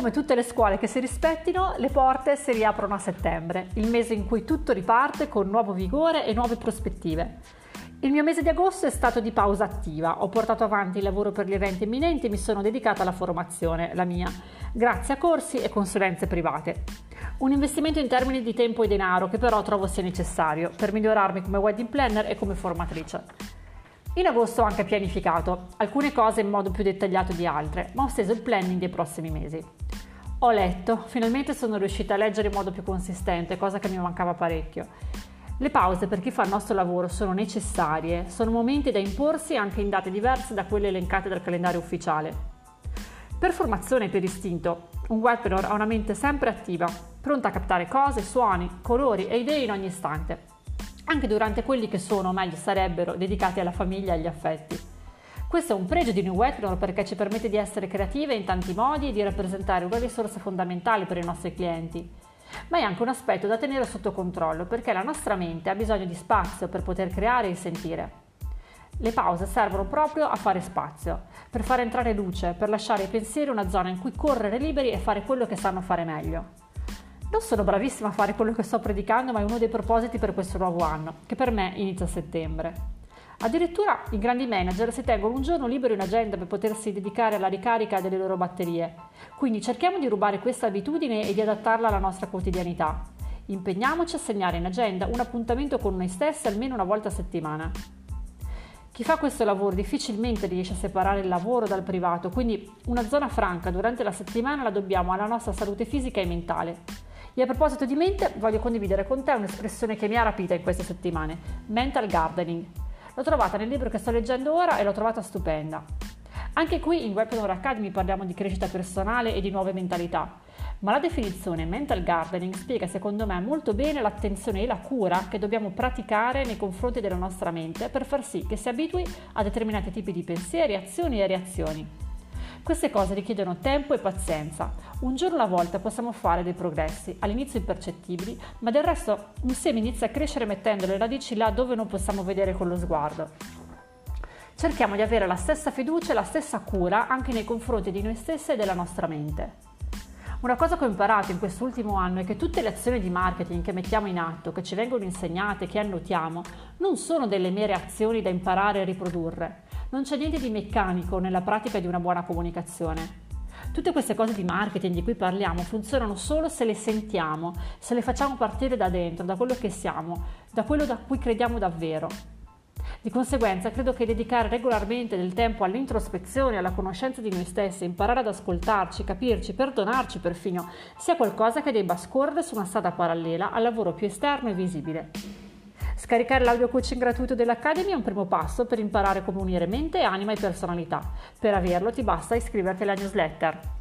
come tutte le scuole che si rispettino, le porte si riaprono a settembre, il mese in cui tutto riparte con nuovo vigore e nuove prospettive. Il mio mese di agosto è stato di pausa attiva, ho portato avanti il lavoro per gli eventi imminenti e mi sono dedicata alla formazione, la mia, grazie a corsi e consulenze private. Un investimento in termini di tempo e denaro che però trovo sia necessario per migliorarmi come wedding planner e come formatrice. In agosto ho anche pianificato alcune cose in modo più dettagliato di altre, ma ho steso il planning dei prossimi mesi. Ho letto, finalmente sono riuscita a leggere in modo più consistente, cosa che mi mancava parecchio. Le pause per chi fa il nostro lavoro sono necessarie, sono momenti da imporsi anche in date diverse da quelle elencate dal calendario ufficiale. Per formazione e per istinto, un webinar ha una mente sempre attiva, pronta a captare cose, suoni, colori e idee in ogni istante anche durante quelli che sono, o meglio sarebbero, dedicati alla famiglia e agli affetti. Questo è un pregio di New Webinar perché ci permette di essere creative in tanti modi e di rappresentare una risorsa fondamentale per i nostri clienti. Ma è anche un aspetto da tenere sotto controllo perché la nostra mente ha bisogno di spazio per poter creare e sentire. Le pause servono proprio a fare spazio, per far entrare luce, per lasciare ai pensieri una zona in cui correre liberi e fare quello che sanno fare meglio. Non sono bravissima a fare quello che sto predicando, ma è uno dei propositi per questo nuovo anno, che per me inizia a settembre. Addirittura i grandi manager si tengono un giorno libero in agenda per potersi dedicare alla ricarica delle loro batterie. Quindi cerchiamo di rubare questa abitudine e di adattarla alla nostra quotidianità. Impegniamoci a segnare in agenda un appuntamento con noi stessi almeno una volta a settimana. Chi fa questo lavoro difficilmente riesce a separare il lavoro dal privato, quindi una zona franca durante la settimana la dobbiamo alla nostra salute fisica e mentale. E a proposito di mente, voglio condividere con te un'espressione che mi ha rapita in queste settimane, mental gardening. L'ho trovata nel libro che sto leggendo ora e l'ho trovata stupenda. Anche qui in Webinar Academy parliamo di crescita personale e di nuove mentalità, ma la definizione mental gardening spiega secondo me molto bene l'attenzione e la cura che dobbiamo praticare nei confronti della nostra mente per far sì che si abitui a determinati tipi di pensieri, azioni e reazioni. Queste cose richiedono tempo e pazienza. Un giorno alla volta possiamo fare dei progressi, all'inizio impercettibili, ma del resto un seme inizia a crescere mettendo le radici là dove non possiamo vedere con lo sguardo. Cerchiamo di avere la stessa fiducia e la stessa cura anche nei confronti di noi stessi e della nostra mente. Una cosa che ho imparato in quest'ultimo anno è che tutte le azioni di marketing che mettiamo in atto, che ci vengono insegnate, che annotiamo, non sono delle mere azioni da imparare e riprodurre, non c'è niente di meccanico nella pratica di una buona comunicazione. Tutte queste cose di marketing di cui parliamo funzionano solo se le sentiamo, se le facciamo partire da dentro, da quello che siamo, da quello da cui crediamo davvero. Di conseguenza credo che dedicare regolarmente del tempo all'introspezione, alla conoscenza di noi stessi, imparare ad ascoltarci, capirci, perdonarci perfino, sia qualcosa che debba scorrere su una strada parallela al lavoro più esterno e visibile. Scaricare l'audio coaching gratuito dell'Academy è un primo passo per imparare come unire mente, anima e personalità. Per averlo ti basta iscriverti alla newsletter.